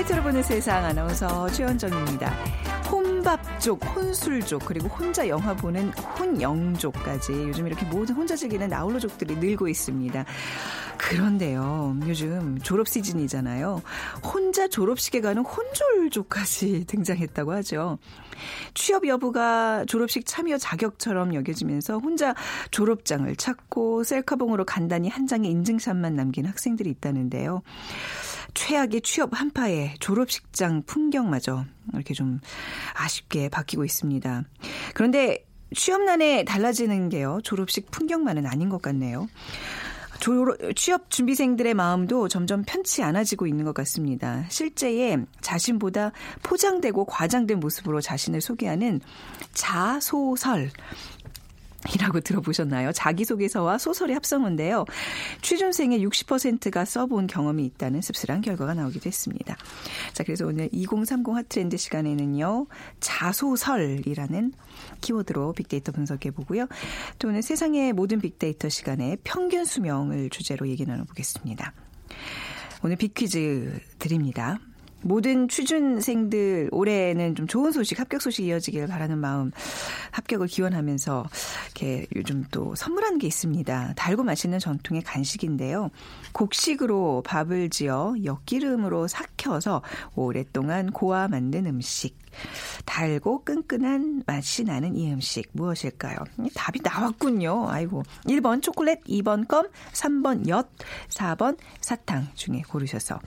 빅데이터로 보는 세상 아나운서 최현정입니다. 혼밥족, 혼술족, 그리고 혼자 영화 보는 혼영족까지 요즘 이렇게 모든 혼자 즐기는 나홀로족들이 늘고 있습니다. 그런데요, 요즘 졸업 시즌이잖아요. 혼자 졸업식에 가는 혼졸족까지 등장했다고 하죠. 취업 여부가 졸업식 참여 자격처럼 여겨지면서 혼자 졸업장을 찾고 셀카봉으로 간단히 한 장의 인증샷만 남긴 학생들이 있다는데요. 최악의 취업 한파에 졸업식장 풍경마저 이렇게 좀 아쉽게 바뀌고 있습니다. 그런데 취업난에 달라지는 게요. 졸업식 풍경만은 아닌 것 같네요. 취업 준비생들의 마음도 점점 편치 않아지고 있는 것 같습니다. 실제에 자신보다 포장되고 과장된 모습으로 자신을 소개하는 자소설 이라고 들어보셨나요? 자기소개서와 소설의 합성어인데요. 취준생의 60%가 써본 경험이 있다는 씁쓸한 결과가 나오기도 했습니다. 자, 그래서 오늘 2030 핫트렌드 시간에는요. 자소설이라는 키워드로 빅데이터 분석해 보고요. 또 오늘 세상의 모든 빅데이터 시간에 평균 수명을 주제로 얘기 나눠보겠습니다. 오늘 빅퀴즈 드립니다. 모든 취준생들 올해는 좀 좋은 소식, 합격 소식 이어지길 바라는 마음 합격을 기원하면서 이렇게 요즘 또 선물하는 게 있습니다. 달고 맛있는 전통의 간식인데요. 곡식으로 밥을 지어 엿기름으로 삭혀서 오랫동안 고아 만든 음식. 달고 끈끈한 맛이 나는 이 음식 무엇일까요? 답이 나왔군요. 아이고. 1번 초콜릿, 2번 껌, 3번 엿, 4번 사탕 중에 고르셔서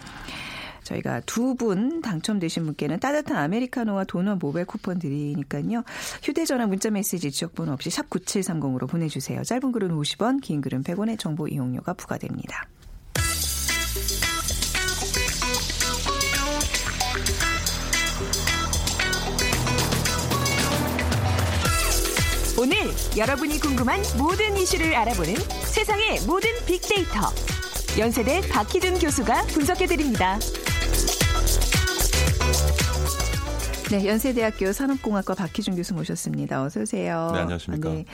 저희가 두 분 당첨되신 분께는 따뜻한 아메리카노와 도넛 모바일 쿠폰 드리니까요. 휴대전화 문자메시지 지역번호 없이 샵 9730으로 보내주세요. 짧은 글은 50원, 긴 글은 100원의 정보 이용료가 부과됩니다. 오늘 여러분이 궁금한 모든 이슈를 알아보는 세상의 모든 빅데이터. 연세대 박희준 교수가 분석해드립니다. 네, 연세대학교 산업공학과 박희준 교수 모셨습니다. 어서 오세요. 네, 안녕하십니까. 네, 평균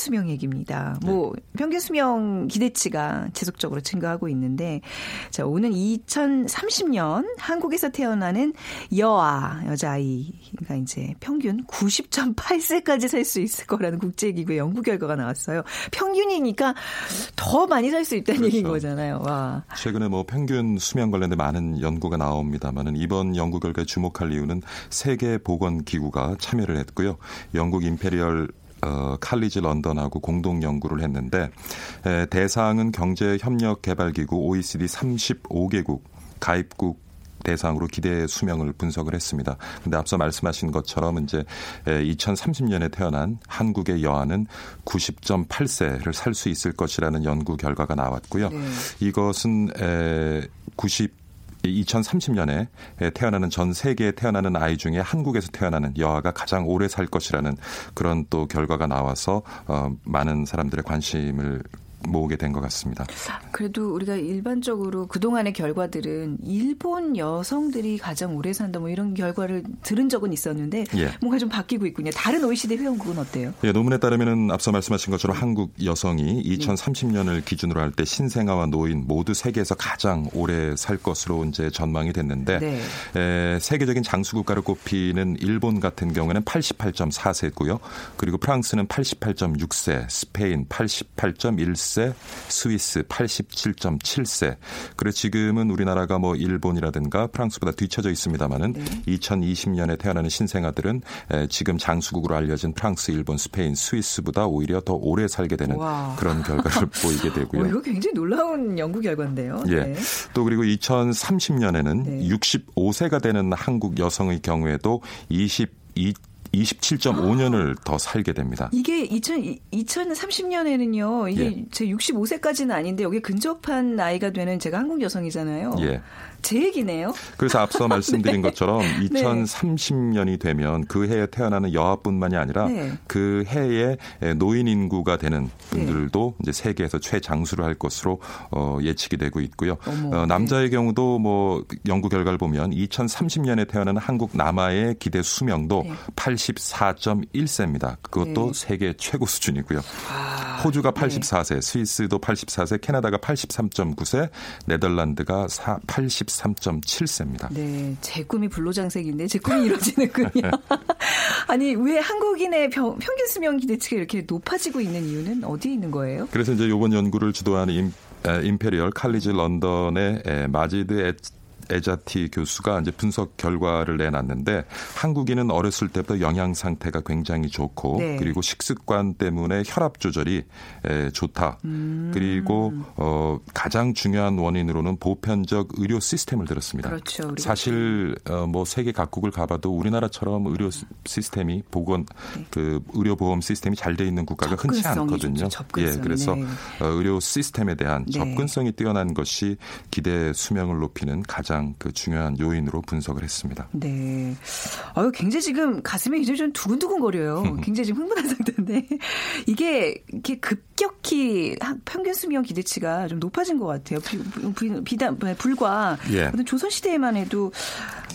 수명 얘기입니다. 네. 뭐 평균 수명 기대치가 지속적으로 증가하고 있는데 자, 오는 2030년 한국에서 태어나는 여아 여자아이가 이제 평균 90.8세까지 살 수 있을 거라는 국제기구의 연구 결과가 나왔어요. 평균이니까 더 많이 살 수 있다는 그렇죠. 얘기인 거잖아요. 와. 최근에 뭐 평균 수명 관련된 많은 연구가 나옵니다만은 이번 연구 결과에 주목할 이유는 세계 보건 기구가 참여를 했고요. 영국 임페리얼 어, 칼리지 런던하고 공동 연구를 했는데 에, 대상은 경제협력개발기구 OECD 35개국 가입국 대상으로 기대 수명을 분석을 했습니다. 근데 앞서 말씀하신 것처럼 이제 2030년에 태어난 한국의 여아는 90.8세를 살 수 있을 것이라는 연구 결과가 나왔고요. 네. 이것은 90 2030년에 태어나는 전 세계에 태어나는 아이 중에 한국에서 태어나는 여아가 가장 오래 살 것이라는 그런 또 결과가 나와서 어, 많은 사람들의 관심을 모으게 된 것 같습니다. 그래도 우리가 일반적으로 그동안의 결과들은 일본 여성들이 가장 오래 산다 뭐 이런 결과를 들은 적은 있었는데 예. 뭔가 좀 바뀌고 있군요. 다른 OECD 회원국은 어때요? 예, 논문에 따르면 앞서 말씀하신 것처럼 한국 여성이 2030년을 기준으로 할 때 신생아와 노인 모두 세계에서 가장 오래 살 것으로 이제 전망이 됐는데 네. 에, 세계적인 장수 국가를 꼽히는 일본 같은 경우에는 88.4세고요. 그리고 프랑스는 88.6세, 스페인 88.1세 80세, 스위스 87.7세. 그래 지금은 우리나라가 뭐 일본이라든가 프랑스보다 뒤처져 있습니다만은 네. 2020년에 태어나는 신생아들은 지금 장수국으로 알려진 프랑스, 일본, 스페인, 스위스보다 오히려 더 오래 살게 되는 와. 그런 결과를 보이게 되고요. 어, 이거 굉장히 놀라운 연구 결과인데요. 예. 네. 또 그리고 2030년에는 네. 65세가 되는 한국 여성의 경우에도 22 27.5년을 더 살게 됩니다. 이게 2000, 2030년에는요, 이게 예. 제 65세까지는 아닌데, 여기 근접한 나이가 되는 제가 한국 여성이잖아요. 예. 제 얘기네요. 그래서 앞서 말씀드린 것처럼 네. 2030년이 되면 그 해에 태어나는 여아뿐만이 아니라 네. 그 해에 노인 인구가 되는 분들도 이제 세계에서 최장수를 할 것으로 어, 예측이 되고 있고요. 어머, 어, 남자의 경우도 뭐 연구 결과를 보면 2030년에 태어나는 한국 남아의 기대 수명도 네. 84.1세입니다. 그것도 네. 세계 최고 수준이고요. 아, 호주가 84세, 스위스도 84세, 캐나다가 83.9세, 네덜란드가 83.7세입니다. 네, 제 꿈이 불로장생인데 제 꿈이 이루어지는군요. 아니 왜 한국인의 평, 평균 수명 기대치가 이렇게 높아지고 있는 이유는 어디에 있는 거예요? 그래서 이제 이번 연구를 주도하는 임, 에, 임페리얼 칼리지 런던의 에, 마지드 에, 에자티 교수가 이제 분석 결과를 내놨는데 한국인은 어렸을 때부터 영양 상태가 굉장히 좋고 네. 그리고 식습관 때문에 혈압 조절이 에, 좋다. 음. 그리고 어, 가장 중요한 원인으로는 보편적 의료 시스템을 들었습니다. 그렇죠. 사실 어, 뭐 세계 각국을 가봐도 우리나라처럼 의료 시- 시스템이 보건 그 의료 보험 시스템이 잘 돼 있는 국가가 흔치 네. 않거든요. 예, 그래서 네. 어, 의료 시스템에 대한 네. 접근성이 뛰어난 것이 기대 수명을 높이는 가장 그 중요한 요인으로 분석을 했습니다. 네. 아유, 굉장히 지금 가슴이 굉장히 좀 두근두근 거려요. 굉장히 지금 흥분한 상태인데. 이게, 이렇게 급격히 한- 평균 수명 기대치가 좀 높아진 것 같아요. 비, 비, 비단, 불과 예. 조선시대에만 해도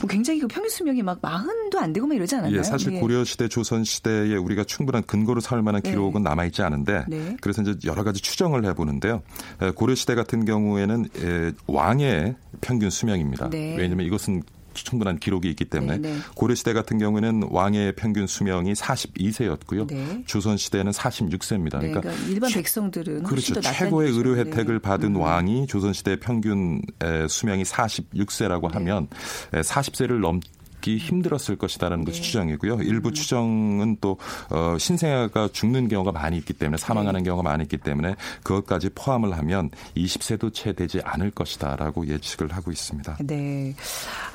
뭐 굉장히 그 평균 수명이 막 마흔도 안 되고 막 이러지 않았나요? 예, 사실 예. 고려 시대, 조선 시대에 우리가 충분한 근거로 삼을 만한 네. 기록은 남아 있지 않은데 네. 그래서 이제 여러 가지 추정을 해보는데요. 에, 고려 시대 같은 경우에는 에, 왕의 평균 수명입니다. 네. 왜냐하면 이것은 충분한 기록이 있기 때문에 네, 네. 고려 시대 같은 경우에는 왕의 평균 수명이 42세였고요. 네. 조선 시대는 46세입니다. 네, 그러니까 그러니까 일반 백성들은 그렇죠. 최고의. 의료 네. 혜택을 받은 음. 왕이 조선시대 평균 에, 수명이 네. 46세라고 하면 에, 40세를 넘 기 힘들었을 것이다라는 것이 네. 추정이고요. 음. 일부 추정은 또 어, 신생아가 죽는 경우가 많이 있기 때문에 사망하는 네. 경우가 많이 있기 때문에 그것까지 포함을 하면 20세도 채 되지 않을 것이다라고 예측을 하고 있습니다. 네.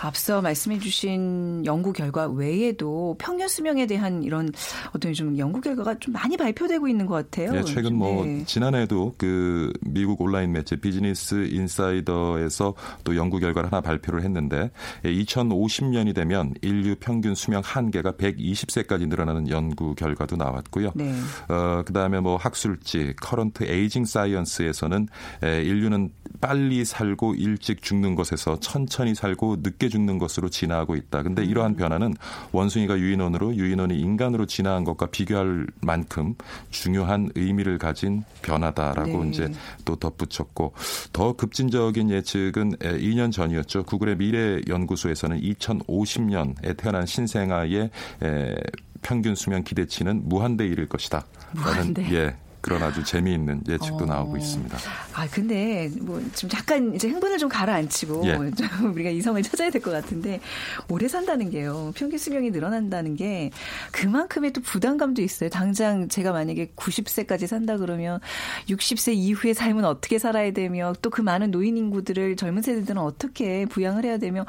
앞서 말씀해 주신 연구 결과 외에도 평균 수명에 대한 이런 어떤 좀 연구 결과가 좀 많이 발표되고 있는 것 같아요. 예, 최근 뭐 네. 지난해에도 그 미국 온라인 매체 비즈니스 인사이더에서 또 연구 결과를 하나 발표를 했는데 2050년이 되면 인류 평균 수명 한계가 120세까지 늘어나는 연구 결과도 나왔고요. 네. 어, 그다음에 뭐 학술지 커런트 에이징 사이언스에서는 에, 인류는 빨리 살고 일찍 죽는 것에서 천천히 살고 늦게 죽는 것으로 진화하고 있다. 근데 음. 이러한 변화는 원숭이가 유인원으로 유인원이 인간으로 진화한 것과 비교할 만큼 중요한 의미를 가진 변화다라고 네. 이제 또 덧붙였고 더 급진적인 예측은 에, 2년 전이었죠. 구글의 미래 연구소에서는 2050년 에 태어난 신생아의 에, 평균 수명 기대치는 무한대 이를 것이다. 무한대. 라는, 예. 그런 아주 재미있는 예측도 어. 나오고 있습니다. 아 근데 뭐 좀 약간 이제 흥분을 좀 가라앉히고 예. 좀 우리가 이성을 찾아야 될 것 같은데 오래 산다는 게요 평균 수명이 늘어난다는 게 그만큼의 또 부담감도 있어요. 당장 제가 만약에 90세까지 산다 그러면 60세 이후의 삶은 어떻게 살아야 되며 또 그 많은 노인 인구들을 젊은 세대들은 어떻게 부양을 해야 되며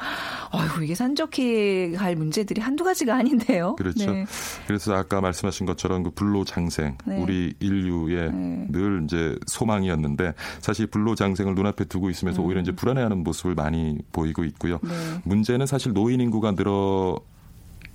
아이고 이게 산적해 갈 문제들이 한두 가지가 아닌데요. 그렇죠. 네. 그래서 아까 말씀하신 것처럼 그 불로 장생 네. 우리 인류 의 네. 늘 이제 소망이었는데 사실 불로장생을 눈앞에 두고 있으면서 오히려 이제 불안해하는 모습을 많이 보이고 있고요. 음. 네. 문제는 사실 노인 인구가 늘어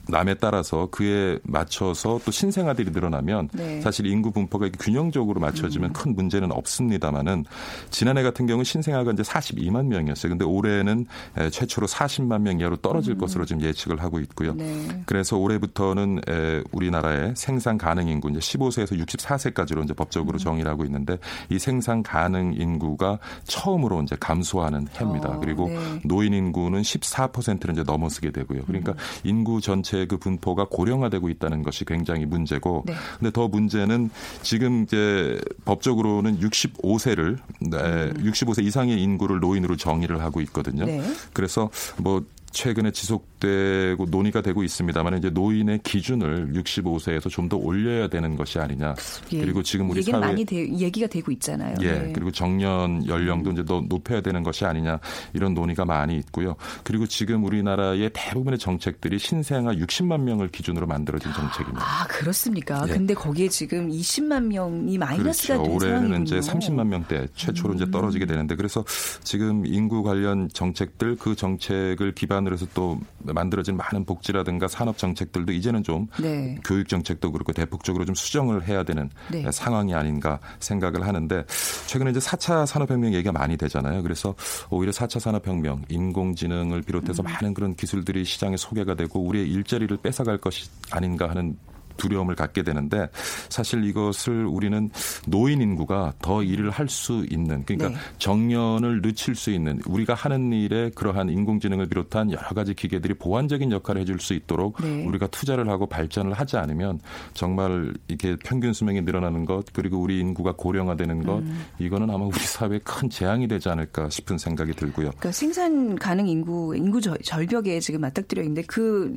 남에 따라서 그에 맞춰서 또 신생아들이 늘어나면 네. 음. 사실 인구 분포가 균형적으로 맞춰지면 큰 문제는 없습니다만은 지난해 같은 경우 신생아가 이제 42만 명이었어요. 근데 올해는 에, 최초로 40만 명 이하로 떨어질 것으로 지금 예측을 하고 있고요. 음. 네. 그래서 올해부터는 에, 우리나라의 생산 가능 인구 이제 15세에서 64세까지로 이제 음. 법적으로 정의를 하고 있는데 이 생산 가능 인구가 처음으로 이제 감소하는 해입니다. 어, 그리고 네. 노인 인구는 14%를 이제 넘어서게 되고요. 그러니까 음. 인구 전체 의그 분포가 고령화되고 있다는 것이 굉장히 문제고, 네. 근데 더 문제는 지금 이제 법적으로는 65세를 네, 65세 이상의 인구를 노인으로 정의를 하고 있거든요. 네. 그래서 뭐 최근에 지속되고 논의가 되고 있습니다만 이제 노인의 기준을 65세에서 좀 더 올려야 되는 것이 아니냐. 예. 그리고 지금 우리 사회 많이 되, 얘기가 되고 있잖아요. 예, 네. 그리고 정년 연령도 이제 더 높여야 되는 것이 아니냐 이런 논의가 많이 있고요. 그리고 지금 우리나라의 대부분의 정책들이 신생아 60만 명을 기준으로 만들어진 정책입니다. 아 그렇습니까? 예. 근데 거기에 지금 20만 명이 마이너스가 그렇죠. 된 올해는 상황이군요. 음. 이제 30만 명대 최초로 이제 떨어지게 되는데 그래서 지금 인구 관련 정책들 그 정책을 기반 해서 또 만들어진 많은 복지라든가 산업 정책들도 이제는 좀 네. 교육 정책도 그렇고 대폭적으로 좀 수정을 해야 되는 네. 상황이 아닌가 생각을 하는데 최근에 이제 4차 산업혁명 얘기가 많이 되잖아요. 그래서 오히려 4차 산업혁명, 인공지능을 비롯해서 음. 많은 그런 기술들이 시장에 소개가 되고 우리의 일자리를 뺏어갈 것이 아닌가 하는 두려움을 갖게 되는데 사실 이것을 우리는 노인 인구가 더 일을 할 수 있는 그러니까 네. 정년을 늦출 수 있는 우리가 하는 일에 그러한 인공지능을 비롯한 여러 가지 기계들이 보완적인 역할을 해줄 수 있도록 네. 우리가 투자를 하고 발전을 하지 않으면 정말 이게 평균 수명이 늘어나는 것 그리고 우리 인구가 고령화되는 것 음. 이거는 아마 우리 사회에 큰 재앙이 되지 않을까 싶은 생각이 들고요. 그러니까 생산 가능 인구 인구 절- 절벽에 지금 맞닥뜨려 있는데 그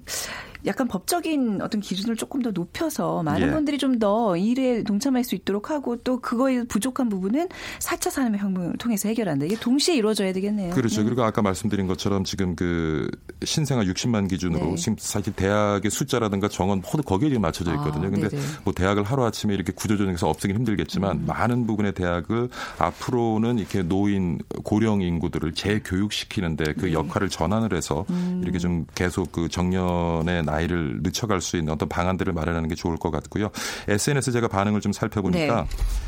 약간 법적인 어떤 기준을 조금 더 높여서 많은 예. 분들이 좀 더 일에 동참할 수 있도록 하고 또 그거에 부족한 부분은 4차 산업혁명을 통해서 해결한다. 이게 동시에 이루어져야 되겠네요. 그렇죠. 네. 그리고 아까 말씀드린 것처럼 지금 그 신생아 60만 기준으로 네. 지금 사실 대학의 숫자라든가 정원 모두 거기에 지금 맞춰져 있거든요. 아, 근데 네네. 뭐 대학을 하루 아침에 이렇게 구조조정해서 없애긴 힘들겠지만 음. 많은 부분의 대학을 앞으로는 이렇게 노인 고령 인구들을 재교육시키는데 그 네. 역할을 전환을 해서 음. 이렇게 좀 계속 그 정년의 나이를 늦춰갈 수 있는 어떤 방안들을 마련하는 게 좋을 것 같고요. SNS 제가 반응을 좀 살펴보니까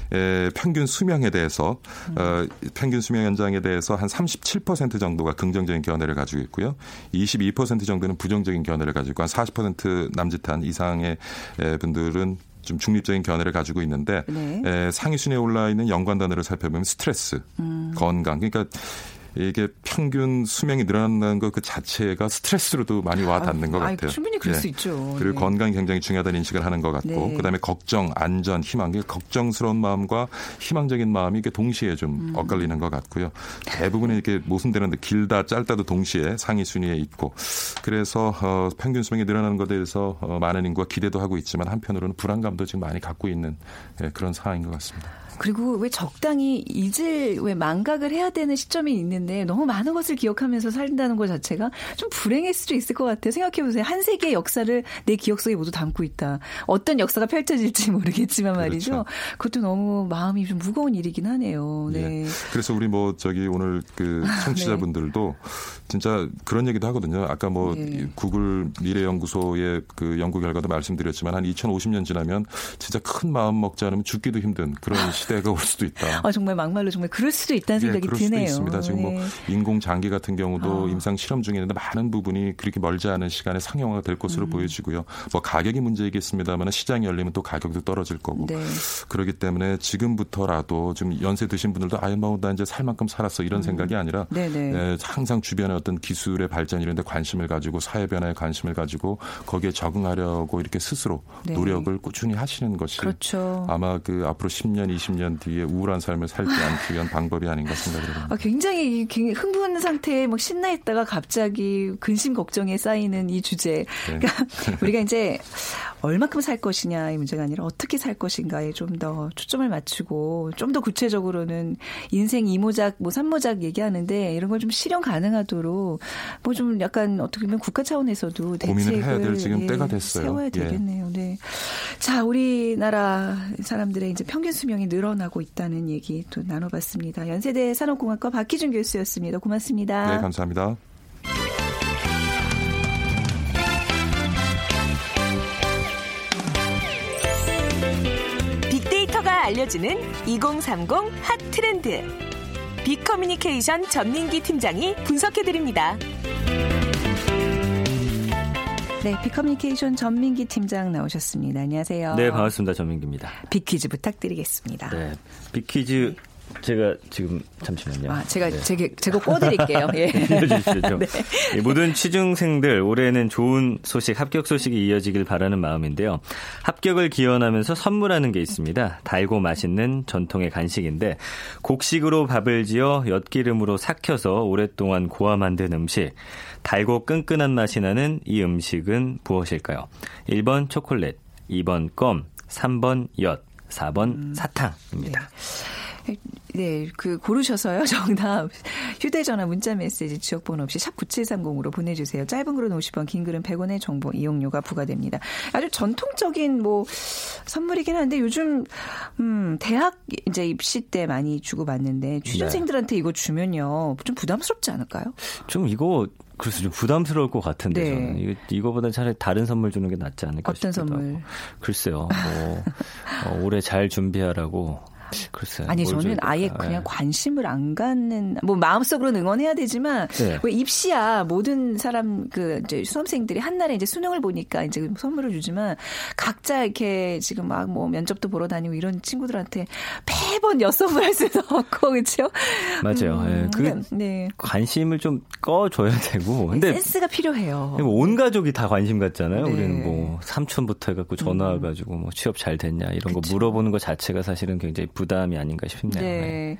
네. 에, 평균 수명에 대해서 음. 어, 평균 수명 연장에 대해서 한 37% 정도가 긍정적인 견해를 가지고 있고요. 22% 정도는 부정적인 견해를 가지고 한 40% 남짓한 이상의 에, 분들은 좀 중립적인 견해를 가지고 있는데 네. 에, 상위 순위에 올라 있는 연관 단어를 살펴보면 스트레스, 음. 건강, 그러니까 이게 평균 수명이 늘어난다는 것 그 자체가 스트레스로도 많이 와 닿는 것 아이, 같아요. 충분히 그럴 예. 수 있죠. 그리고 네. 건강이 굉장히 중요하다는 인식을 하는 것 같고 네. 그다음에 걱정, 안전, 희망, 걱정스러운 마음과 희망적인 마음이 이게 동시에 좀 음. 엇갈리는 것 같고요. 대부분의 이렇게 모순되는데 길다 짧다도 동시에 상위 순위에 있고 그래서 어, 평균 수명이 늘어나는 것에 대해서 어, 많은 인구가 기대도 하고 있지만 한편으로는 불안감도 지금 많이 갖고 있는 예, 그런 상황인 것 같습니다. 그리고 왜 적당히 잊을 왜 망각을 해야 되는 시점이 있는 데 너무 많은 것을 기억하면서 살다는 것 자체가 좀 불행할 수도 있을 것 같아요. 생각해 보세요. 한 세기의 역사를 내 기억 속에 모두 담고 있다. 어떤 역사가 펼쳐질지 모르겠지만 말이죠. 그렇죠. 그것도 너무 마음이 좀 무거운 일이긴 하네요. 네. 예. 그래서 우리 뭐 저기 오늘 그 청취자분들도 진짜 그런 얘기도 하거든요. 아까 뭐 예. 구글 미래연구소의 그 연구 결과도 말씀드렸지만 한 2050년 지나면 진짜 큰 마음 먹지 않으면 죽기도 힘든 그런 시대가 올 수도 있다. 아, 정말 막말로 정말 그럴 수도 있다는 예, 생각이 그럴 드네요. 수도 있습니다. 지금 뭐 네. 인공 장기 같은 경우도 아. 임상 실험 중에 있는데 많은 부분이 그렇게 멀지 않은 시간에 상용화가 될 음. 것으로 보여지고요. 뭐 가격이 문제이겠습니다만 시장이 열리면 또 가격도 떨어질 거고 네. 그렇기 때문에 지금부터라도 좀 연세 드신 분들도 아유 뭐 나 이제 살 만큼 살았어 이런 생각이 아니라 음. 네네. 에, 항상 주변의 어떤 기술의 발전 이런 데 관심을 가지고 사회 변화에 관심을 가지고 거기에 적응하려고 이렇게 스스로 네. 노력을 꾸준히 하시는 것이 그렇죠. 아마 그 앞으로 10년, 20년 뒤에 우울한 삶을 살지 않기 위한 방법이 아닌가 생각이 듭니다. 아, 굉장히 굉장히 흥분 상태에 막 신나 있다가 갑자기 근심 걱정에 쌓이는 이 주제. 네. 그러니까 우리가 이제 얼마큼 살 것이냐의 문제가 아니라 어떻게 살 것인가에 좀 더 초점을 맞추고 좀 더 구체적으로는 인생 이모작 뭐 삼모작 얘기하는데 이런 걸 좀 실현 가능하도록 뭐 좀 약간 어떻게 보면 국가 차원에서도 대책을 해야 될 지금 예, 때가 됐어요. 세워야 예. 되겠네요. 네. 자, 우리나라 사람들의 이제 평균 수명이 늘어나고 있다는 얘기 또 나눠봤습니다. 연세대 산업공학과 박희준 교수였습니다. 고맙습니다. 네, 감사합니다. 가 알려주는 2030 핫 트렌드. 빅커뮤니케이션 전민기 팀장이 분석해드립니다. 네, 빅커뮤니케이션 전민기 팀장 나오셨습니다. 안녕하세요. 네, 반갑습니다. 전민기입니다. 빅퀴즈 부탁드리겠습니다. 네, 빅퀴즈 제가 지금 잠시만요. 아, 제가 네. 제게 제가 꿔드릴게요. 예. 알려주시죠. 네. 예, 모든 취중생들 올해는 좋은 소식, 합격 소식이 이어지길 바라는 마음인데요. 합격을 기원하면서 선물하는 게 있습니다. 달고 맛있는 전통의 간식인데 곡식으로 밥을 지어 엿기름으로 삭혀서 오랫동안 고아 만든 음식. 달고 끈끈한 맛이 나는 이 음식은 무엇일까요? 1번 초콜릿, 2번 껌, 3번 엿, 4번 사탕입니다. 네, 그 고르셔서요. 정답 휴대전화 문자메시지 지역번호 없이 샵 9730으로 보내주세요. 짧은 글은 50원, 긴 글은 100원의 정보 이용료가 부과됩니다. 아주 전통적인 뭐 선물이긴 한데 요즘 음 대학 이제 입시 때 많이 주고 받는데 취준생들한테 이거 주면요 좀 부담스럽지 않을까요? 좀 이거 그래서 좀 부담스러울 것 같은데 네. 저는 이거, 이거보다 차라리 다른 선물 주는 게 낫지 않을까 어떤 싶기도 선물? 하고. 글쎄요. 뭐 어, 올해 잘 준비하라고 글쎄. 아니 뭘 저는 아예 될까? 그냥 예. 관심을 안 갖는 뭐 마음속으로는 응원해야 되지만 네. 왜 입시야 모든 사람 그 이제 수험생들이 한날에 이제 수능을 보니까 이제 선물을 주지만 각자 이렇게 지금 막 뭐 면접도 보러 다니고 이런 친구들한테 매번 엿선물 할 수는 없고 그렇죠? 맞아요. 예, 그 네. 관심을 좀 꺼줘야 되고. 근데 센스가 필요해요. 온 가족이 다 관심 갖잖아요. 네. 우리는 뭐 삼촌부터 해갖고 전화 와가지고 뭐 취업 잘 됐냐 이런 거 물어보는 것 자체가 사실은 굉장히 부담이 아닌가 싶네요. 네. 네.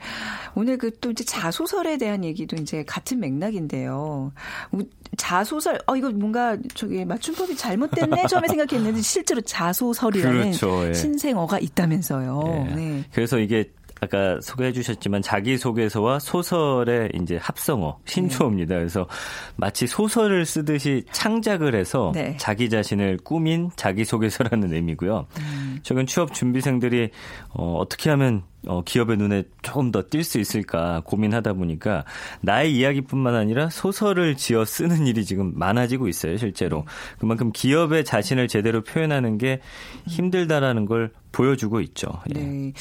오늘 그 또 이제 자소설에 대한 얘기도 이제 같은 맥락인데요. 우- 자소설, 어, 이거 뭔가 저기 맞춤법이 잘못됐네? 처음에 생각했는데 실제로 자소설이라는 그렇죠, 예. 신생어가 있다면서요. 예. 네. 그래서 이게 아까 소개해 주셨지만 자기소개서와 소설의 이제 합성어, 신조어입니다. 그래서 마치 소설을 쓰듯이 창작을 해서 네. 자기 자신을 꾸민 자기소개서라는 의미고요. 음. 최근 취업 준비생들이 어, 어떻게 하면 어, 기업의 눈에 조금 더 띌 수 있을까 고민하다 보니까 나의 이야기뿐만 아니라 소설을 지어 쓰는 일이 지금 많아지고 있어요, 실제로. 그만큼 기업의 자신을 제대로 표현하는 게 힘들다라는 걸 보여주고 있죠. 예. 네.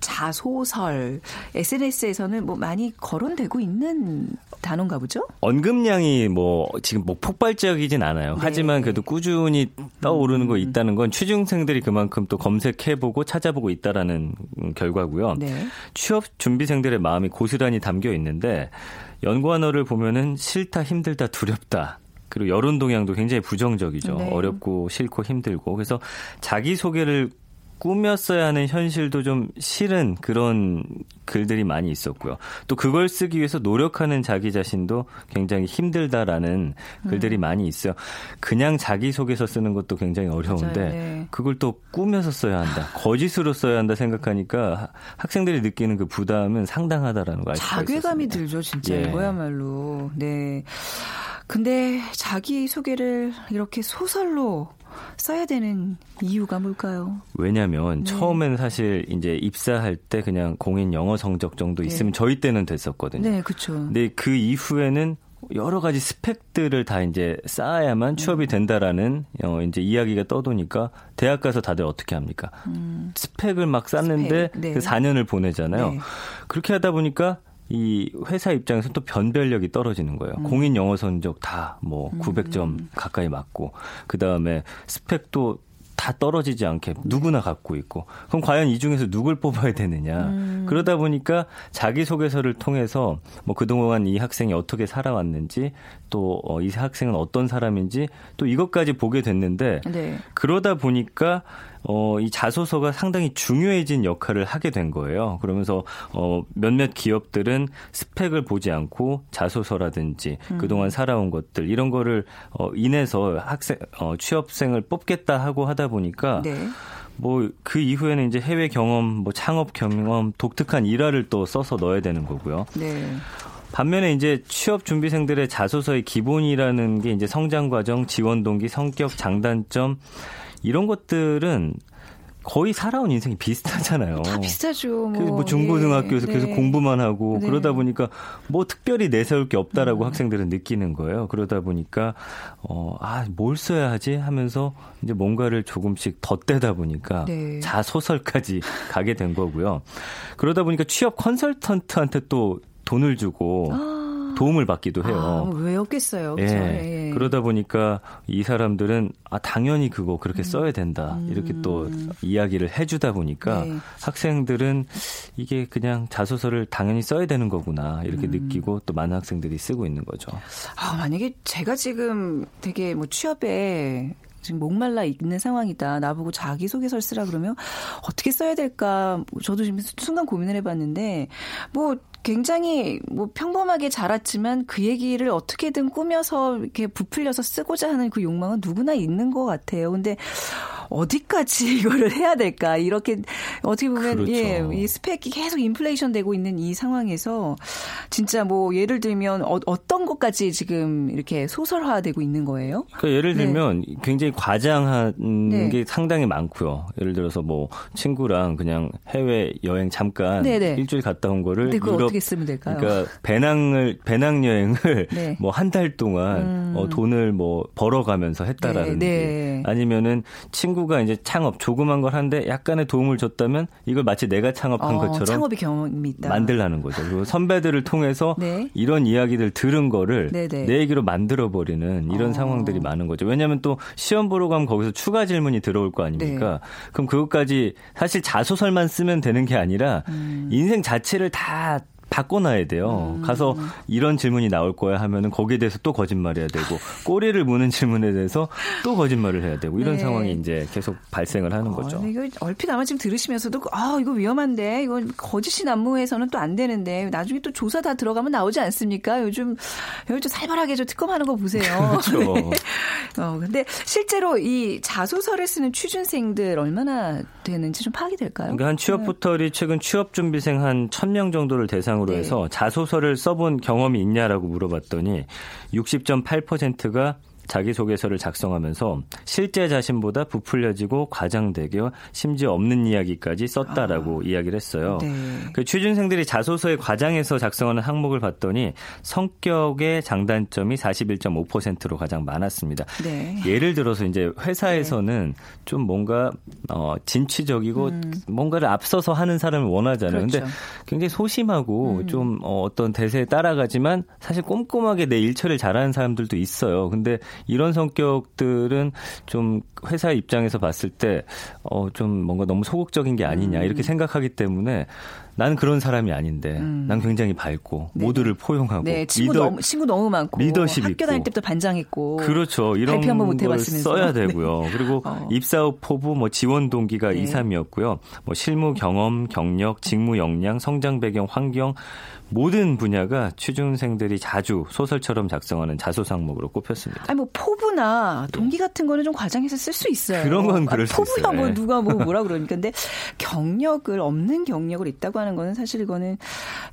자소설. SNS에서는 뭐 많이 거론되고 있는 단어인가 보죠? 언급량이 뭐 지금 뭐 폭발적이진 않아요. 네. 하지만 그래도 꾸준히 떠오르는 거 있다는 건 취중생들이 그만큼 또 검색해보고 찾아보고 있다라는 음, 결과고요. 네. 취업 준비생들의 마음이 고스란히 담겨 있는데 연관어를 보면은 싫다, 힘들다, 두렵다. 그리고 여론 동향도 굉장히 부정적이죠. 네. 어렵고 싫고 힘들고. 그래서 자기 소개를 꾸몄어야 하는 현실도 좀 싫은 그런 글들이 많이 있었고요. 또 그걸 쓰기 위해서 노력하는 자기 자신도 굉장히 힘들다라는 글들이 많이 있어요. 그냥 자기 소개서 쓰는 것도 굉장히 어려운데 맞아요, 네. 그걸 또 꾸며서 써야 한다. 거짓으로 써야 한다 생각하니까 하- 학생들이 느끼는 그 부담은 상당하다라는 걸알 수가 자괴감이 있었습니다. 들죠, 진짜 예. 이거야말로. 네. 근데 자기 소개를 이렇게 소설로 써야 되는 이유가 뭘까요? 왜냐하면 처음에는 사실 이제 입사할 때 그냥 공인 영어 성적 정도 있으면 저희 때는 됐었거든요. 네, 그렇죠. 근데 그 이후에는 여러 가지 스펙들을 다 이제 쌓아야만 취업이 된다라는 어 이제 이야기가 떠도니까 대학 가서 다들 어떻게 합니까? 스펙을 막 쌓는데 스펙, 네. 그 4년을 보내잖아요. 네. 그렇게 하다 보니까 이 회사 입장에서 또 변별력이 떨어지는 거예요. 공인 영어 성적 다 뭐 900점 가까이 맞고 그 다음에 스펙도 다 떨어지지 않게 누구나 갖고 있고 그럼 과연 이 중에서 누굴 뽑아야 되느냐 그러다 보니까 자기소개서를 통해서 뭐 그동안 이 학생이 어떻게 살아왔는지 또 이 학생은 어떤 사람인지 또 이것까지 보게 됐는데 네. 그러다 보니까 어, 이 자소서가 상당히 중요해진 역할을 하게 된 거예요. 그러면서 어, 몇몇 기업들은 스펙을 보지 않고 자소서라든지 그동안 살아온 것들 이런 거를 어, 인해서 학생 어, 취업생을 뽑겠다 하고 하다 보니까 네. 뭐그 이후에는 이제 해외 경험, 뭐 창업 경험, 독특한 일화를 또 써서 넣어야 되는 거고요. 네. 반면에 이제 취업 준비생들의 자소서의 기본이라는 게 이제 성장 과정, 지원 동기, 성격, 장단점 이런 것들은 거의 살아온 인생이 비슷하잖아요. 다 비슷하죠. 그 뭐, 뭐 중고등학교에서 예. 계속 네. 공부만 하고 네. 그러다 보니까 뭐 특별히 내세울 게 없다라고 음. 학생들은 느끼는 거예요. 그러다 보니까 어 아 뭘 써야 하지 하면서 이제 뭔가를 조금씩 덧대다 보니까 네. 자소설까지 가게 된 거고요. 그러다 보니까 취업 컨설턴트한테 또 돈을 주고 아. 도움을 받기도 해요. 아, 왜 없겠어요. 예. 그렇죠? 예. 그러다 보니까 이 사람들은 아 당연히 그거 그렇게 써야 된다 이렇게 또 이야기를 해주다 보니까 네. 학생들은 이게 그냥 자소서를 당연히 써야 되는 거구나 이렇게 느끼고 또 많은 학생들이 쓰고 있는 거죠. 아, 만약에 제가 지금 되게 뭐 취업에 지금 목말라 있는 상황이다. 나보고 자기소개서를 쓰라 그러면 어떻게 써야 될까? 뭐 저도 지금 순간 고민을 해봤는데 뭐 굉장히 뭐 평범하게 자랐지만 그 얘기를 어떻게든 꾸며서 이렇게 부풀려서 쓰고자 하는 그 욕망은 누구나 있는 것 같아요. 근데 어디까지 이거를 해야 될까? 이렇게 어떻게 보면 그렇죠. 예, 이 스펙이 계속 인플레이션 되고 있는 이 상황에서 진짜 뭐 예를 들면 어, 어떤 것까지 지금 이렇게 소설화되고 있는 거예요? 그러니까 예를 네. 들면 굉장히 과장한 네. 게 상당히 많고요. 예를 들어서 뭐 친구랑 그냥 해외 여행 잠깐 네네. 일주일 갔다 온 거를 유럽 어떻게 쓰면 될까요? 그러니까 배낭을 배낭 여행을 네. 뭐한 달 동안 어, 돈을 뭐 벌어가면서 했다라든지 네, 네. 아니면은 친구가 이제 창업 조그만 걸 하는데 약간의 도움을 줬다면 이걸 마치 내가 창업한 어, 것처럼 창업의 경험이 있다. 만들라는 거죠. 그리고 선배들을 통해서 네. 이런 이야기들 들은 거를 네네. 내 얘기로 만들어 버리는 이런 어. 상황들이 많은 거죠. 왜냐하면 또 시험 보러 가면 거기서 추가 질문이 들어올 거 아닙니까? 네. 그럼 그것까지 사실 자소설만 쓰면 되는 게 아니라 음. 인생 자체를 다 바꿔놔야 돼요. 가서 이런 질문이 나올 거야 하면은 거기에 대해서 또 거짓말해야 되고 꼬리를 무는 질문에 대해서 또 거짓말을 해야 되고 이런 네. 상황이 이제 계속 발생을 하는 거죠. 어, 이거 얼핏 아마 지금 들으시면서도 아 이거 위험한데 이거 거짓이 난무해서는 또 안 되는데 나중에 또 조사 다 들어가면 나오지 않습니까? 요즘 요즘 살벌하게 저 특검하는 거 보세요. 그렇죠. 네. 어 근데 실제로 이 자소서를 쓰는 취준생들 얼마나 되는지 좀 파악이 될까요? 그러니까 한 취업 포털이 최근 취업 준비생 한 1000명 정도를 대상으로 네. 해서 자소서를 써본 경험이 있냐라고 물어봤더니 60.8%가 자기소개서를 작성하면서 실제 자신보다 부풀려지고 과장되게 심지어 없는 이야기까지 썼다라고 이야기를 했어요. 네. 그 취준생들이 자소서에 과장해서 작성하는 항목을 봤더니 성격의 장단점이 41.5%로 가장 많았습니다. 네. 예를 들어서 이제 회사에서는 좀 뭔가 어 진취적이고 뭔가를 앞서서 하는 사람을 원하잖아요. 음. 그렇죠. 근데 굉장히 소심하고 음. 좀 어, 어떤 대세에 따라가지만 사실 꼼꼼하게 내 일처리를 잘하는 사람들도 있어요. 근데 이런 성격들은 좀 회사 입장에서 봤을 때 어 좀 뭔가 너무 소극적인 게 아니냐 음. 이렇게 생각하기 때문에 나는 그런 사람이 아닌데 난 굉장히 밝고 모두를 포용하고 음. 네, 친구 리더- 너무 친구 너무 많고 리더십 학교 있고. 다닐 때부터 반장했고 그렇죠. 이런 발표 한번 못걸 해봤으면서. 써야 되고요. 그리고 어. 입사 후 포부, 뭐 지원 동기가 네. 2, 3이었고요. 뭐 실무 경험, 경력, 직무 역량, 성장 배경, 환경 모든 분야가 취준생들이 자주 소설처럼 작성하는 자소서 항목으로 꼽혔습니다. 아니 뭐 포부나 동기 같은 거는 좀 과장해서 쓸 수 있어요. 그런 건 그럴 아, 수 포부야 있어요. 뭐 네. 누가 뭐 뭐라 그러니까 근데 경력을 없는 경력을 있다고 하는 거는 사실 이거는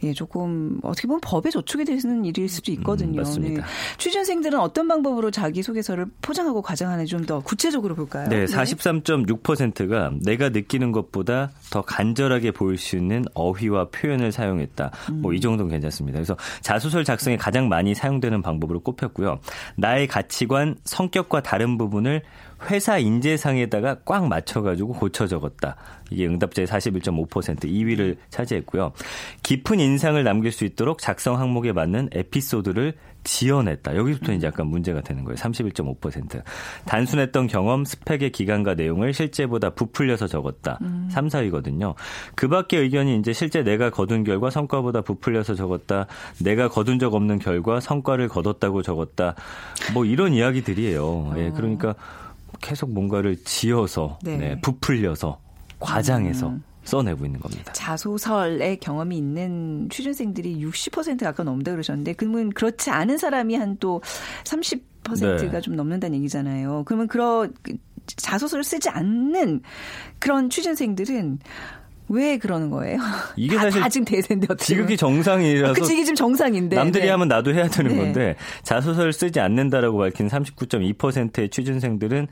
예 조금 어떻게 보면 법에 저촉이 되는 일일 수도 있거든요. 음, 맞습니다. 취준생들은 어떤 방법으로 자기 소개서를 포장하고 과장하는 좀 더 구체적으로 볼까요? 네, 43.6%가 내가 느끼는 것보다 더 간절하게 보일 수 있는 어휘와 표현을 사용했다. 뭐이 정도는 괜찮습니다. 그래서 자소설 작성에 가장 많이 사용되는 방법으로 꼽혔고요. 나의 가치관, 성격과 다른 부분을 회사 인재상에다가 꽉 맞춰가지고 고쳐 적었다. 이게 응답자의 41.5% 2위를 차지했고요. 깊은 인상을 남길 수 있도록 작성 항목에 맞는 에피소드를 지어냈다. 여기부터 이제 약간 문제가 되는 거예요. 31.5%. 단순했던 경험, 스펙의 기간과 내용을 실제보다 부풀려서 적었다. 3, 4위거든요. 그 밖의 의견이 이제 실제 내가 거둔 결과 성과보다 부풀려서 적었다. 내가 거둔 적 없는 결과 성과를 거뒀다고 적었다. 뭐 이런 이야기들이에요. 예, 그러니까 계속 뭔가를 지어서, 네. 네, 부풀려서, 과장해서 써내고 있는 겁니다. 자소설의 경험이 있는 취준생들이 60% 가까이 넘다 그러셨는데 그러면 그렇지 않은 사람이 한 또 30%가 네. 좀 넘는다는 얘기잖아요. 그러면 그런 그 자소서를 쓰지 않는 그런 취준생들은 왜 그러는 거예요? 이게 다, 사실 다 지금 대세인데 어떻게 지극히. 정상이라서 그치 이게 지금 정상인데 남들이 네. 하면 나도 해야 되는 네. 건데 자소서를 쓰지 않는다라고 밝힌 39.2%의 취준생들은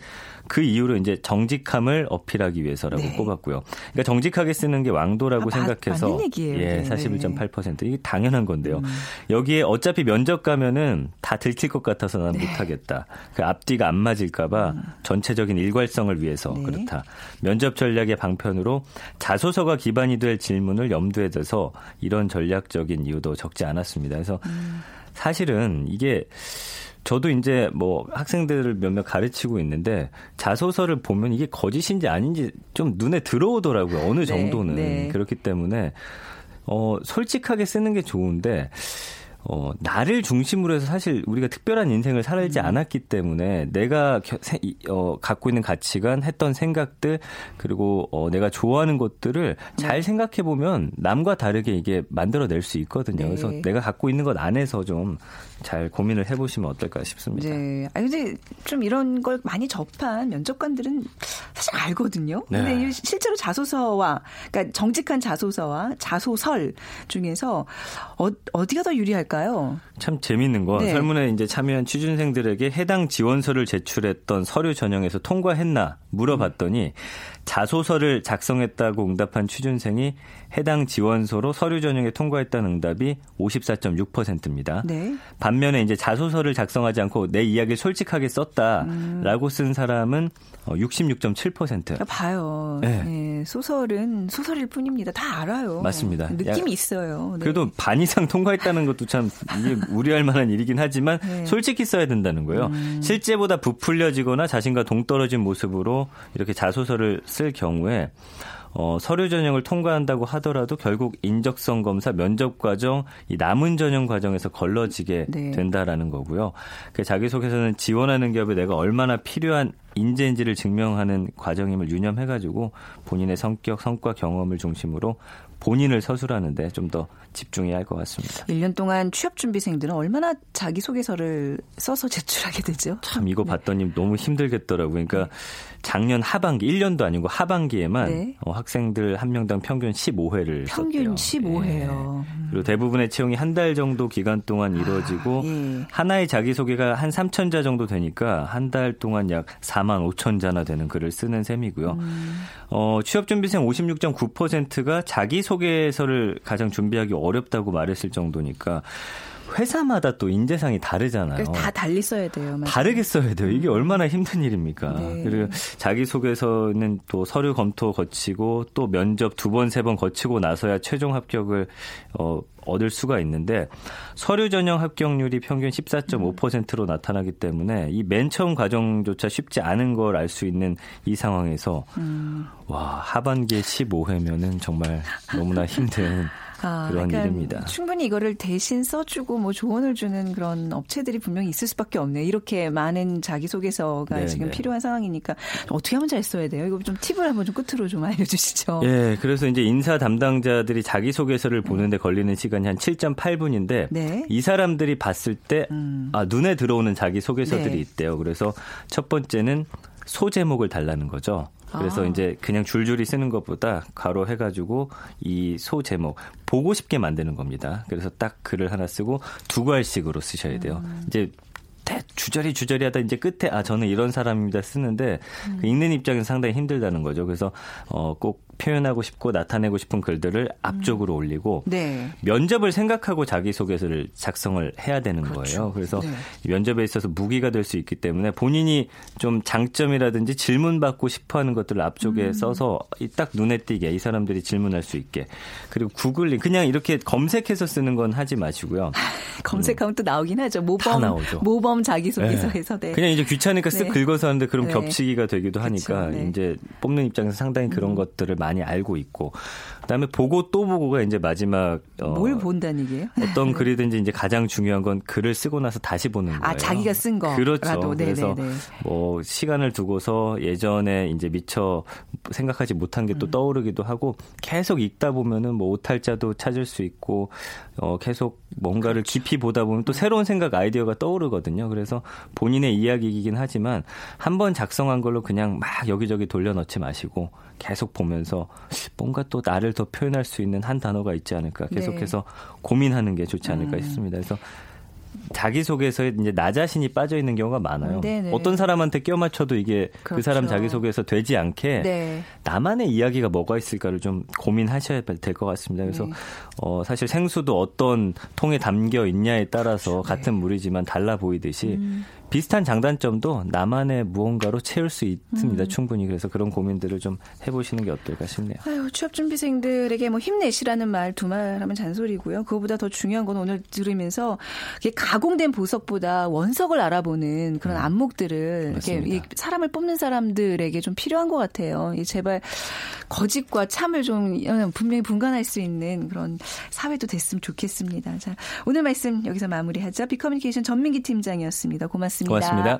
그 이유로 이제 정직함을 어필하기 위해서라고 네. 꼽았고요. 그러니까 정직하게 쓰는 게 왕도라고 아, 맞- 생각해서 맞는 얘기예요. 예, 네. 41.8% 이게 당연한 건데요. 음. 여기에 어차피 면접 가면은 다 들킬 것 같아서 난 네. 못하겠다. 그 앞뒤가 안 맞을까봐 전체적인 일괄성을 위해서 음. 네. 그렇다. 면접 전략의 방편으로 자소서 가 기반이 될 질문을 염두에 둬서 이런 전략적인 이유도 적지 않았습니다. 그래서 사실은 이게 저도 이제 뭐 학생들을 몇몇 가르치고 있는데 자소서를 보면 이게 거짓인지 아닌지 좀 눈에 들어오더라고요. 어느 정도는. 네, 네. 그렇기 때문에 어 솔직하게 쓰는 게 좋은데 어, 나를 중심으로 해서 사실 우리가 특별한 인생을 살지 음. 않았기 때문에 내가 겨, 세, 어, 갖고 있는 가치관, 했던 생각들, 그리고 어, 내가 좋아하는 것들을 잘 네. 생각해 보면 남과 다르게 이게 만들어낼 수 있거든요. 네. 그래서 내가 갖고 있는 것 안에서 좀 잘 고민을 해보시면 어떨까 싶습니다. 네. 아 근데 좀 이런 걸 많이 접한 면접관들은 사실 알거든요. 네. 근데 이 실제로 자소서와 그러니까 정직한 자소서와 자소설 중에서 어, 어디가 더 유리할까 요? 참 재밌는 건 네. 설문에 이제 참여한 취준생들에게 해당 지원서를 제출했던 서류 전형에서 통과했나 물어봤더니 자소서를 작성했다고 응답한 취준생이 해당 지원서로 서류 전형에 통과했다는 응답이 54.6%입니다. 네. 반면에 이제 자소서를 작성하지 않고 내 이야기를 솔직하게 썼다라고 쓴 사람은 어, 66.7%. 그러니까 봐요. 네. 네, 소설은 소설일 뿐입니다. 다 알아요. 맞습니다. 느낌이 야, 있어요. 네. 그래도 반 이상 통과했다는 것도 참 이게 우려할 만한 일이긴 하지만 네. 음. 솔직히 써야 된다는 거예요. 실제보다 부풀려지거나 자신과 동떨어진 모습으로 이렇게 자소서를 쓸 경우에 어, 서류 전형을 통과한다고 하더라도 결국 인적성 검사, 면접 과정, 이 남은 전형 과정에서 걸러지게 네. 된다라는 거고요. 그 자기소개서는 지원하는 기업에 내가 얼마나 필요한 인재인지를 증명하는 과정임을 유념해가지고 본인의 성격, 성과, 경험을 중심으로 본인을 서술하는데 좀 더 집중해야 할 것 같습니다. 1년 동안 취업 준비생들은 얼마나 자기소개서를 써서 제출하게 되죠? 참 이거 봤더니 너무 힘들겠더라고요. 그러니까 작년 하반기 1년도 아니고 하반기에만 네. 어, 학생들 한 명당 평균 15회를 평균 썼대요. 15회요. 예. 그리고 대부분의 채용이 한 달 정도 기간 동안 이루어지고 예. 하나의 자기소개가 한 3천 자 정도 되니까 한 달 동안 약 4만 5천 자나 되는 글을 쓰는 셈이고요. 음. 어, 취업준비생 56.9%가 자기소개서를 가장 준비하기 어렵다고 말했을 정도니까 회사마다 또 인재상이 다르잖아요. 다 달리 써야 돼요. 맞아요. 다르게 써야 돼요. 이게 얼마나 힘든 일입니까? 네. 그리고 자기소개서는 또 서류 검토 거치고 또 면접 두 번, 세 번 거치고 나서야 최종 합격을 어, 얻을 수가 있는데 서류 전형 합격률이 평균 14.5%로 나타나기 때문에 이 맨 처음 과정조차 쉽지 않은 걸 알 수 있는 이 상황에서 음. 와 하반기에 15회면은 정말 너무나 힘든 아, 그런 그러니까 일입니다. 충분히 이거를 대신 써주고 뭐 조언을 주는 그런 업체들이 분명히 있을 수밖에 없네요. 이렇게 많은 자기소개서가 네, 지금 네. 필요한 상황이니까 어떻게 하면 잘 써야 돼요? 이거 좀 팁을 한번 좀 끝으로 좀 알려주시죠. 예, 그래서 이제 인사 담당자들이 자기소개서를 보는데 걸리는 시간이 한 7.8분인데 네. 이 사람들이 봤을 때 음. 아, 눈에 들어오는 자기소개서들이 네. 있대요. 그래서 첫 번째는 소제목을 달라는 거죠. 그래서 아. 이제 그냥 줄줄이 쓰는 것보다 가로 해가지고 이 소 제목 보고 싶게 만드는 겁니다. 그래서 딱 글을 하나 쓰고 두 갈씩으로 쓰셔야 돼요. 음. 이제 대- 주저리 주저리 하다 이제 끝에 아 저는 이런 사람입니다 쓰는데 음. 그 읽는 입장에서 상당히 힘들다는 거죠. 그래서 어꼭 표현하고 싶고 나타내고 싶은 글들을 앞쪽으로 올리고 네. 면접을 생각하고 자기소개서를 작성을 해야 되는 그렇죠. 거예요. 그래서 네. 면접에 있어서 무기가 될 수 있기 때문에 본인이 좀 장점이라든지 질문 받고 싶어 하는 것들을 앞쪽에 음. 써서 이딱 눈에 띄게 이 사람들이 질문할 수 있게 그리고 구글링 그냥 이렇게 검색해서 쓰는 건 하지 마시고요. 검색하면 또 나오긴 하죠. 모범 음. 나오죠. 모범 자기소개서에서 네. 그냥 이제 귀찮으니까 쓱 네. 긁어서 하는데 그럼 네. 겹치기가 되기도 하니까 그쵸, 네. 음. 이제 뽑는 입장에서 상당히 그런 것들을 많이 알고 있고 그다음에 보고 또 보고가 이제 마지막 어, 뭘 본다는 얘기예요? 어떤 글이든지 이제 가장 중요한 건 글을 쓰고 나서 다시 보는 거예요. 아, 자기가 쓴 거라도. 그렇죠. 네, 그래서 네, 네. 뭐 시간을 두고서 예전에 이제 미처 생각하지 못한 게또 음. 떠오르기도 하고 계속 읽다 보면은 뭐 오탈자도 찾을 수 있고 어 계속 뭔가를 그렇죠. 깊이 보다 보면 또 새로운 생각 아이디어가 떠오르거든요. 그래서 본인의 이야기이긴 하지만 한 번 작성한 걸로 그냥 막 여기저기 돌려 넣지 마시고 계속 보면서 뭔가 또 나를 더 표현할 수 있는 한 단어가 있지 않을까 계속해서 고민하는 게 좋지 않을까 네. 음. 싶습니다. 그래서 자기소개서에 이제 나 자신이 빠져 있는 경우가 많아요. 네네. 어떤 사람한테 껴 맞춰도 이게 그 그렇죠. 사람 자기소개서 되지 않게 네. 나만의 이야기가 뭐가 있을까를 좀 고민하셔야 될 것 같습니다. 그래서 네. 어, 사실 생수도 어떤 통에 담겨 있냐에 따라서 그렇죠. 같은 물이지만 달라 보이듯이 음. 비슷한 장단점도 나만의 무언가로 채울 수 있습니다. 음. 충분히 그래서 그런 고민들을 좀 해보시는 게 어떨까 싶네요. 아유, 취업 준비생들에게 뭐 힘내시라는 말 두 말 하면 잔소리고요. 그거보다 더 중요한 건 오늘 들으면서 이게 가공된 보석보다 원석을 알아보는 그런 안목들을 이렇게 맞습니다. 이 사람을 뽑는 사람들에게 좀 필요한 것 같아요. 이 제발 거짓과 참을 좀 분명히 분간할 수 있는 그런 사회도 됐으면 좋겠습니다. 자, 오늘 말씀 여기서 마무리하죠. 비커뮤니케이션 전민기 팀장이었습니다. 고맙습니다. 고맙습니다.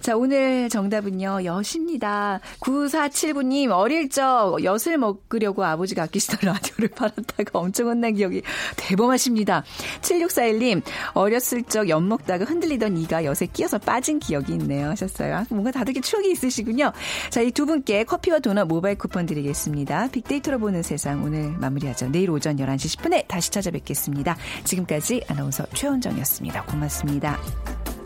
자, 오늘 정답은요, 엿입니다. 9479님, 어릴 적 엿을 먹으려고 아버지가 아끼시던 라디오를 팔았다가 엄청 혼난 기억이 대범하십니다. 7641님, 어렸을 적 엿 먹다가 흔들리던 이가 엿에 끼어서 빠진 기억이 있네요. 하셨어요. 아, 뭔가 다들 이렇게 추억이 있으시군요. 자, 이 두 분께 커피와 도넛 모바일 쿠폰 드리겠습니다. 빅데이터로 보는 세상 오늘 마무리하죠. 내일 오전 11시 10분에 다시 찾아뵙겠습니다. 지금까지 아나운서 최원정이었습니다. 고맙습니다.